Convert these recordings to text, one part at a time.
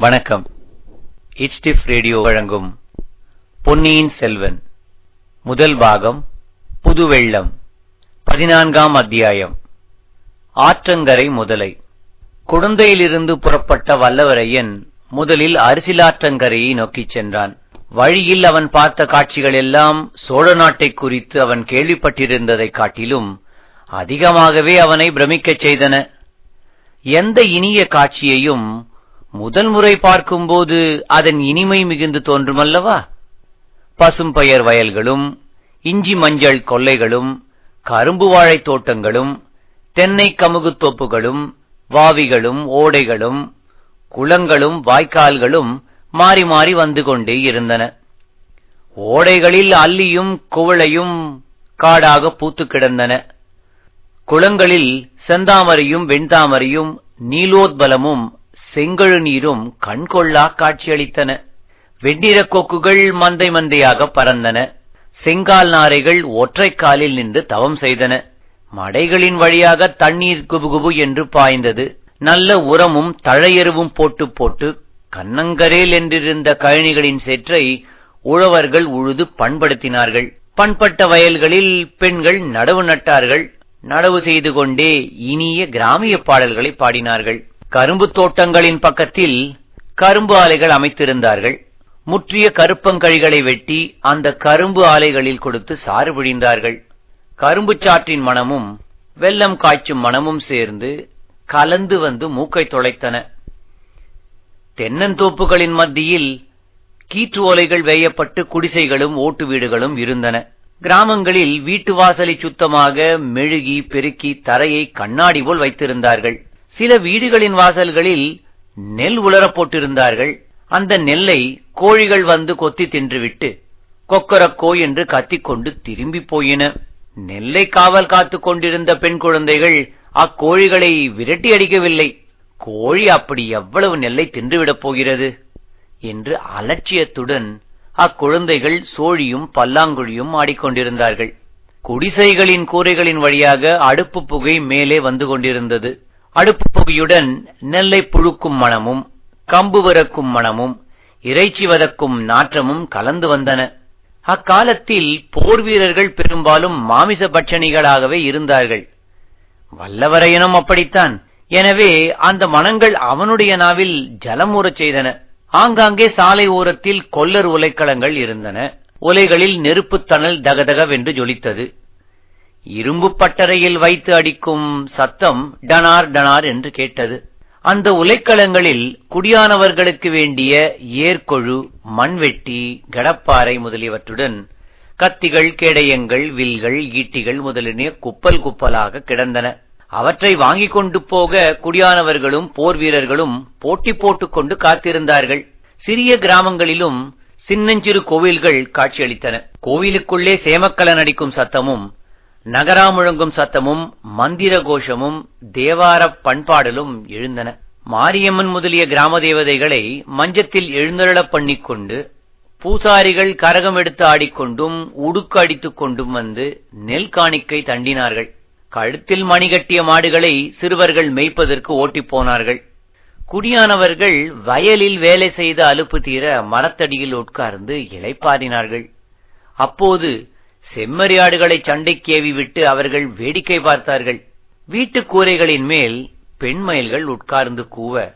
வணக்கம். இச்டிஃப் ரேடியோ வழங்கும் பொன்னியின் செல்வன் முதல் பாகம் புதுவெள்ளம் பதினான்காம் அத்தியாயம் ஆற்றங்கரை முதலை. குடந்தையிலிருந்து புறப்பட்ட வல்லவரையன் முதலில் அரிசிலாற்றங்கரையை நோக்கிச் சென்றான். வழியில் அவன் பார்த்த காட்சிகள் எல்லாம் சோழ நாட்டை குறித்து அவன் கேள்விப்பட்டிருந்ததைக் காட்டிலும் அதிகமாகவே அவனை பிரமிக்கச் செய்தன. எந்த இனிய காட்சியையும் முதல் முறை பார்க்கும்போது அதன் இனிமை மிகுந்து தோன்றுமல்லவா? பசும்பயர் வயல்களும் இஞ்சி மஞ்சள் கொல்லைகளும் கரும்பு வாழைத் தோட்டங்களும் தென்னை கமுகுத் தோப்புகளும் வாவிகளும் ஓடைகளும் குளங்களும் வாய்க்கால்களும் மாறி மாறி வந்து கொண்டே இருந்தன. ஓடைகளில் அல்லியும் குவளையும் காடாக பூத்து கிடந்தன. குளங்களில் செந்தாமரையும் வெண்தாமரையும் நீலோத்பலமும் செங்கழு நீரும் கண்கொள்ளா காட்சியளித்தன. வெண்ணிறக் கொக்குகள் மந்தை மந்தையாக பறந்தன. செங்கால் நாரைகள் ஒற்றைக் காலில் நின்று தவம் செய்தன. மடைகளின் வழியாக தண்ணீர் குபுகுபு என்று பாய்ந்தது. நல்ல உரமும் தழையெருவும் போட்டு போட்டு கண்ணங்கரேல் என்றிருந்த கழனிகளின் சேற்றை உழவர்கள் உழுது பண்படுத்தினார்கள். பண்பட்ட வயல்களில் பெண்கள் நடவு நட்டார்கள். நடவு செய்து கொண்டே இனிய கிராமிய பாடல்களை பாடினார்கள். கரும்பு தோட்டங்களின் பக்கத்தில் கரும்பு ஆலைகள் அமைத்திருந்தார்கள். முற்றிய கருப்பங்கழிகளை வெட்டி அந்த கரும்பு ஆலைகளில் கொடுத்து சாறு பிழிந்தார்கள். கரும்பு சாற்றின் மனமும் வெள்ளம் காய்ச்சும் மனமும் சேர்ந்து கலந்து வந்து மூக்கை தொலைத்தன. தென்னந்தோப்புகளின் மத்தியில் கீற்று ஓலைகள் வேயப்பட்டு குடிசைகளும் ஓட்டு வீடுகளும் இருந்தன. கிராமங்களில் வீட்டு வாசலை சுத்தமாக மெழுகி பெருக்கி தரையை கண்ணாடி போல் வைத்திருந்தார்கள். சில வீடுகளின் வாசல்களில் நெல் உலரப் போட்டிருந்தார்கள். அந்த நெல்லை கோழிகள் வந்து கொத்தி தின்றுவிட்டு கொக்கரக்கோ என்று கத்திக்கொண்டு திரும்பி போயின. நெல்லை காவல் காத்துக் கொண்டிருந்த பெண் குழந்தைகள் அக்கோழிகளை விரட்டி அடிக்கவில்லை. கோழி அப்படி எவ்வளவு நெல்லை தின்றுவிடப் போகிறது என்று அலட்சியத்துடன் அக்குழந்தைகள் சோழியும் பல்லாங்குழியும் ஆடிக்கொண்டிருந்தார்கள். குடிசைகளின் கூரைகளின் வழியாக அடுப்பு புகை மேலே வந்து கொண்டிருந்தது. அடுப்பு புகையுடன் நெல்லை புழுக்கும் மணமும் கம்பு விறக்கும் மணமும் இறைச்சி வதக்கும் நாற்றமும் கலந்து வந்தன. அக்காலத்தில் போர் வீரர்கள் பெரும்பாலும் மாமிச பட்சணிகளாகவே இருந்தார்கள். வல்லவரையனும் அப்படித்தான். எனவே அந்த மனங்கள் அவனுடைய நாவில் ஜலம் ஊறச் செய்தன. ஆங்காங்கே சாலை ஓரத்தில் கொல்லர் உலைக்களங்கள் இருந்தன. உலைகளில் நெருப்புத் தணல் தகதகவென்று ஜொலித்தது. இரும்பு பட்டறையில் வைத்து அடிக்கும் சத்தம் டனார் டனார் என்று கேட்டது. அந்த உலைக்களங்களில் குடியானவர்களுக்கு வேண்டிய ஏர்கொழு மண்வெட்டி கடப்பாறை முதலியவற்றுடன் கத்திகள் கேடயங்கள் வில்கள் ஈட்டிகள் முதலிய குப்பல் குப்பலாக கிடந்தன. அவற்றை வாங்கிக் கொண்டு போக குடியானவர்களும் போர் வீரர்களும் போட்டி போட்டுக் கொண்டு காத்திருந்தார்கள். சிறிய கிராமங்களிலும் சின்னஞ்சிறு கோவில்கள் காட்சியளித்தன. கோவிலுக்குள்ளே சேமக்கலன் அடிக்கும் சத்தமும் நகரா முழங்கும் சத்தமும் மந்திர கோஷமும் தேவார பண்பாடலும் எழுந்தன. மாரியம்மன் முதலிய கிராம தேவதைகளை மஞ்சத்தில் எழுந்தருளப் பண்ணிக்கொண்டு பூசாரிகள் கரகம் எடுத்து ஆடிக்கொண்டும் உடுக்கு அடித்துக் கொண்டும் வந்து நெல் காணிக்கை தண்டினார்கள். கழுத்தில் மணிகட்டிய மாடுகளை சிறுவர்கள் மேய்ப்பதற்கு ஓட்டிப் போனார்கள். குடியானவர்கள் வயலில் வேலை செய்த அலுப்பு தீர மரத்தடியில் உட்கார்ந்து இளைப்பாறினார்கள். அப்போது செம்மறியாடுகளை சண்டைக்கேவி விட்டு அவர்கள் வேடிக்கை பார்த்தார்கள். வீட்டுக் கூரைகளின் மேல் பெண் மயில்கள் உட்கார்ந்து கூவ.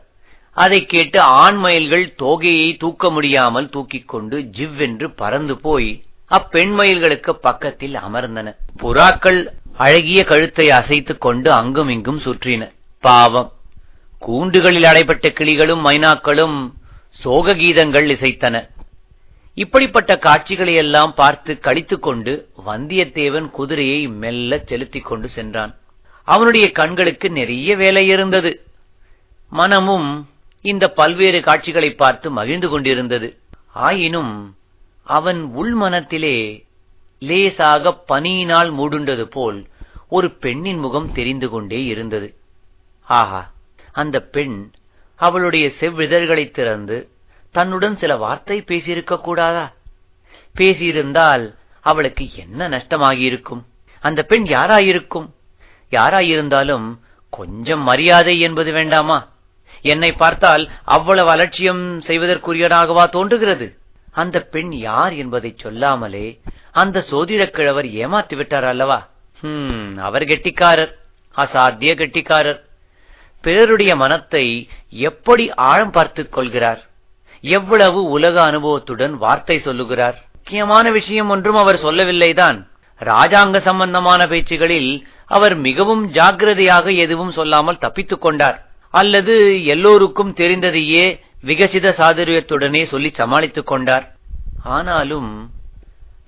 அதை கேட்டு ஆண் மயில்கள் தோகையை தூக்க முடியாமல் தூக்கிக் கொண்டு ஜிவ்வென்று பறந்து போய் அப்பெண் மயில்களுக்கு பக்கத்தில் அமர்ந்தன. புறாக்கள் அழகிய கழுத்தை அசைத்துக் கொண்டு அங்கும் இங்கும் சுற்றின. பாவம். கூண்டுகளில் அடைபட்ட கிளிகளும் மைனாக்களும் சோக கீதங்கள் இசைத்தன. இப்படிப்பட்ட காட்சிகளை எல்லாம் பார்த்து கழித்துக் கொண்டு வந்தியத்தேவன் குதிரையை மெல்ல செலுத்திக் கொண்டு சென்றான். அவனுடைய கண்களுக்கு நிறைய வேலை இருந்தது. மனமும் இந்த பல்வேறு காட்சிகளை பார்த்து மகிழ்ந்து கொண்டிருந்தது. ஆயினும் அவன் உள்மனத்திலே லேசாக பனியினால் மூடுண்டது போல் ஒரு பெண்ணின் முகம் தெரிந்து கொண்டே இருந்தது. ஆஹா அந்த பெண் அவளுடைய செவ்விதழ்களைத் திறந்து தன்னுடன் சில வார்த்தை பேசியிருக்க கூடாதா? பேசியிருந்தால் அவளுக்கு என்ன நஷ்டமாகியிருக்கும்? அந்த பெண் யாராயிருக்கும்? யாராயிருந்தாலும் கொஞ்சம் மரியாதை என்பது வேண்டாமா? என்னை பார்த்தால் அவ்வளவு அலட்சியம் செய்வதற்குரியனாகவா தோன்றுகிறது. அந்த பெண் யார் என்பதை சொல்லாமலே அந்த சோதிடக் கிழவர் ஏமாத்தி விட்டார் அல்லவா? அவர் கெட்டிக்காரர் அசாத்திய கெட்டிக்காரர். பிறருடைய மனத்தை எப்படி ஆழம் பார்த்துக் கொள்கிறார்? எவ்வளவு உலக அனுபவத்துடன் வார்த்தை சொல்லுகிறார்? முக்கியமான விஷயம் ஒன்றும் அவர் சொல்லவில்லைதான் ராஜாங்க சம்பந்தமான பேச்சுகளில் அவர் மிகவும் ஜாக்கிரதையாக எதுவும் சொல்லாமல் தப்பித்துக் கொண்டார். அல்லது எல்லோருக்கும் தெரிந்ததையே விகசித சாதுரியத்துடனே சொல்லி சமாளித்துக் கொண்டார். ஆனாலும்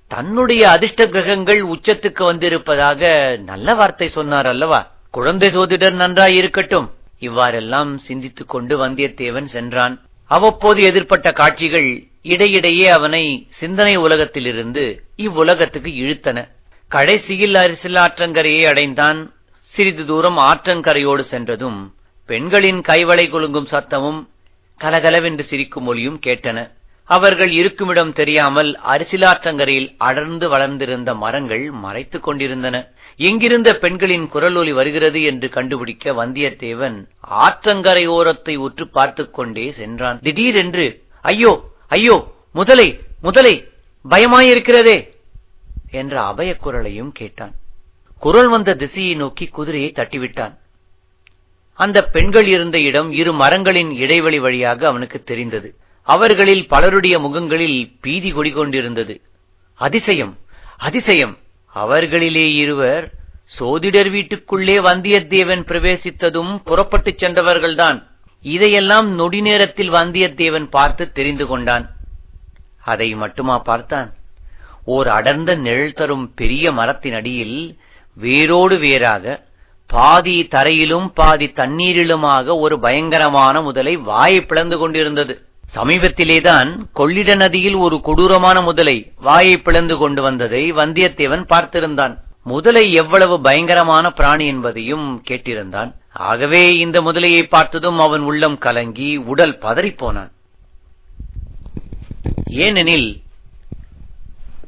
தன்னுடைய அதிர்ஷ்ட கிரகங்கள் உச்சத்துக்கு வந்திருப்பதாக நல்ல வார்த்தை சொன்னார் அல்லவா? குழந்தை சோதிடர் நன்றாய் இருக்கட்டும். இவ்வாறெல்லாம் சிந்தித்துக் கொண்டு வந்தியத்தேவன் சென்றான். அவ்வப்போது எதிர்ப்பட்ட காட்சிகள் இடையிடையே அவனை சிந்தனை உலகத்திலிருந்து இவ்வுலகத்துக்கு இழுத்தன. கடைசியில் அரசியல் ஆற்றங்கரையை அடைந்தான். சிறிது தூரம் ஆற்றங்கரையோடு சென்றதும் பெண்களின் கைவளை குலுங்கும் சத்தமும் கலகலவென்று சிரிக்கும் ஒலியும் கேட்டன. அவர்கள் இருக்குமிடம் தெரியாமல் அரிசிலாற்றங்கரையில் அடர்ந்து வளர்ந்திருந்த மரங்கள் மறைத்துக் கொண்டிருந்தன. எங்கிருந்த பெண்களின் குரலொலி வருகிறது என்று கண்டுபிடிக்க வந்தியத்தேவன் ஆற்றங்கரை ஓரத்தை உற்று பார்த்துக் கொண்டே சென்றான். திடீரென்று ஐயோ ஐயோ முதலை முதலை பயமாயிருக்கிறதே! என்ற அபயக் குரலையும் கேட்டான். குரல் வந்த திசையை நோக்கி குதிரையை தட்டிவிட்டான். அந்த பெண்கள் இருந்த இடம் இரு மரங்களின் இடைவெளி வழியாக அவனுக்கு தெரிந்தது. அவர்களில் பலருடைய முகங்களில் பீதி கொண்டிருந்தது அதிசயம் அதிசயம்! அவர்களிலே இருவர் சோதிடர் வீட்டுக்குள்ளே வந்தியத்தேவன் பிரவேசித்ததும் புறப்பட்டுச் சென்றவர்கள்தான். இதையெல்லாம் நொடி நேரத்தில் வந்தியத்தேவன் பார்த்து தெரிந்து கொண்டான். அதை மட்டுமா பார்த்தான்? ஓர் அடர்ந்த நிழல் தரும் பெரிய மரத்தின் அடியில் வேரோடு வேறாக பாதி தரையிலும் பாதி தண்ணீரிலுமாக ஒரு பயங்கரமான முதலை வாயை பிளந்து கொண்டிருந்தது. சமீபத்திலேதான் கொள்ளிட நதியில் ஒரு கொடூரமான முதலை வாயை பிளந்து கொண்டு வந்ததை வந்தியத்தேவன் பார்த்திருந்தான். முதலை எவ்வளவு பயங்கரமான பிராணி என்பதையும் கேட்டிருந்தான். ஆகவே இந்த முதலையை பார்த்ததும் அவன் உள்ளம் கலங்கி உடல் பதறிப்போனான். ஏனெனில்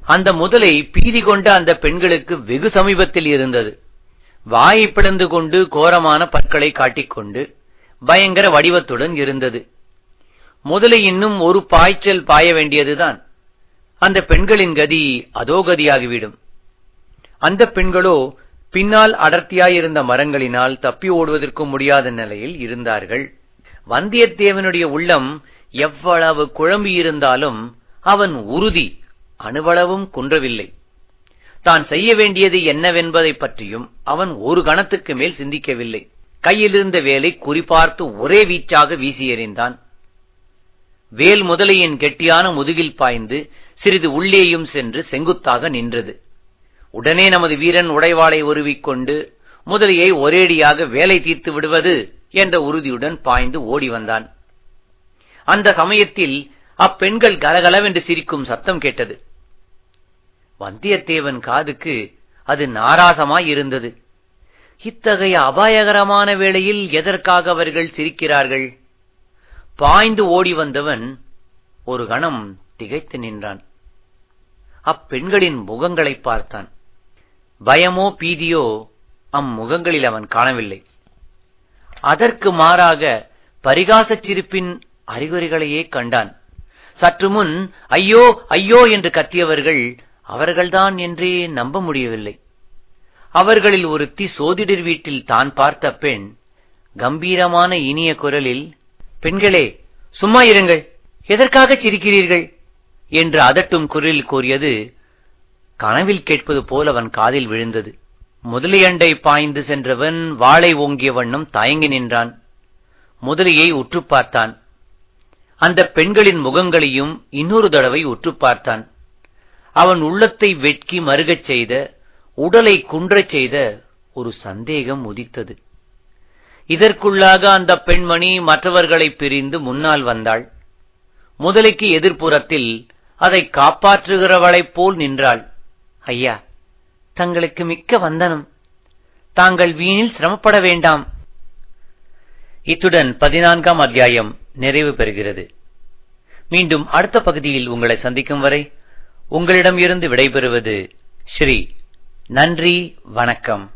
அந்த முதலை பீதி கொண்ட அந்த பெண்களுக்கு வெகு சமீபத்தில் இருந்தது. வாயை பிளந்து கொண்டு கோரமான பற்களை காட்டிக்கொண்டு பயங்கர வடிவத்துடன் இருந்தது. முதலை இன்னும் ஒரு பாய்ச்சல் பாய வேண்டியதுதான். அந்த பெண்களின் கதி அதோ கதியாகிவிடும். அந்த பெண்களோ பின்னால் அடர்த்தியாயிருந்த மரங்களினால் தப்பி ஓடுவதற்கும் முடியாத நிலையில் இருந்தார்கள். வந்தியத்தேவனுடைய உள்ளம் எவ்வளவு குழம்பியிருந்தாலும் அவன் உறுதி அணுவளவும் குன்றவில்லை. தான் செய்ய வேண்டியது என்னவென்பதைப் பற்றியும் அவன் ஒரு கணத்துக்கு மேல் சிந்திக்கவில்லை. கையிலிருந்த வேலை குறிபார்த்து ஒரே வீச்சாக வீசி எறிந்தான். வேல் முதலையின் கெட்டியான முதுகில் பாய்ந்து சிறிது உள்ளேயும் சென்று செங்குத்தாக நின்றது. உடனே நமது வீரன் உடைவாளை உருவிக்கொண்டு முதலையை ஒரேடியாக வேலை தீர்த்து விடுவது என்ற உறுதியுடன் பாய்ந்து ஓடி வந்தான். அந்த சமயத்தில் அப்பெண்கள் கலகலவென்று சிரிக்கும் சத்தம் கேட்டது. வந்தியத்தேவன் காதுக்கு அது நாராசமாய் இருந்தது. இத்தகைய அபாயகரமான வேளையில் எதற்காக அவர்கள் சிரிக்கிறார்கள்? பாய்ந்து ஓடி வந்தவன் ஒரு கணம் திகைத்து நின்றான். அப்பெண்களின் முகங்களை பார்த்தான். பயமோ பீதியோ அம்முகங்களில் அவன் காணவில்லை. அதற்கு மாறாக பரிகாசச் சிரிப்பின் அறிகுறிகளையே கண்டான். சற்று முன் ஐயோ ஐயோ என்று கத்தியவர்கள் அவர்கள்தான் என்றே நம்ப முடியவில்லை. அவர்களில் ஒருத்தி சோதிடர் வீட்டில் தான் பார்த்த பெண் கம்பீரமான இனிய குரலில் பெண்களே சும்மா இருங்கள். எதற்காக சிரிக்கிறீர்கள்? என்று அதட்டும் குரலில் கூறியது கனவில் கேட்பது போல் அவன் காதில் விழுந்தது. முதலியண்டை பாய்ந்து சென்றவன் வாளை ஓங்கிய வண்ணம் தயங்கி நின்றான். முதலியை உற்று பார்த்தான். அந்த பெண்களின் முகங்களையும் இன்னொரு தடவை உற்று பார்த்தான். அவன் உள்ளத்தை வெட்கி மருகச் செய்த உடலை குன்றச் செய்த ஒரு சந்தேகம் உதித்தது. இதற்குள்ளாக அந்த பெண்மணி மற்றவர்களை பிரிந்து முன்னால் வந்தாள். முதலைக்கு எதிர்ப்புறத்தில் அதை காப்பாற்றுகிறவளைப் போல் நின்றாள். ஐயா தங்களுக்கு மிக்க வந்தனம். தாங்கள் வீணில் சிரமப்பட வேண்டாம். இத்துடன் பதினான்காம் அத்தியாயம் நிறைவு பெறுகிறது. மீண்டும் அடுத்த பகுதியில் உங்களை சந்திக்கும் வரை உங்களிடம் இருந்து விடைபெறுவது ஸ்ரீ நன்றி வணக்கம்.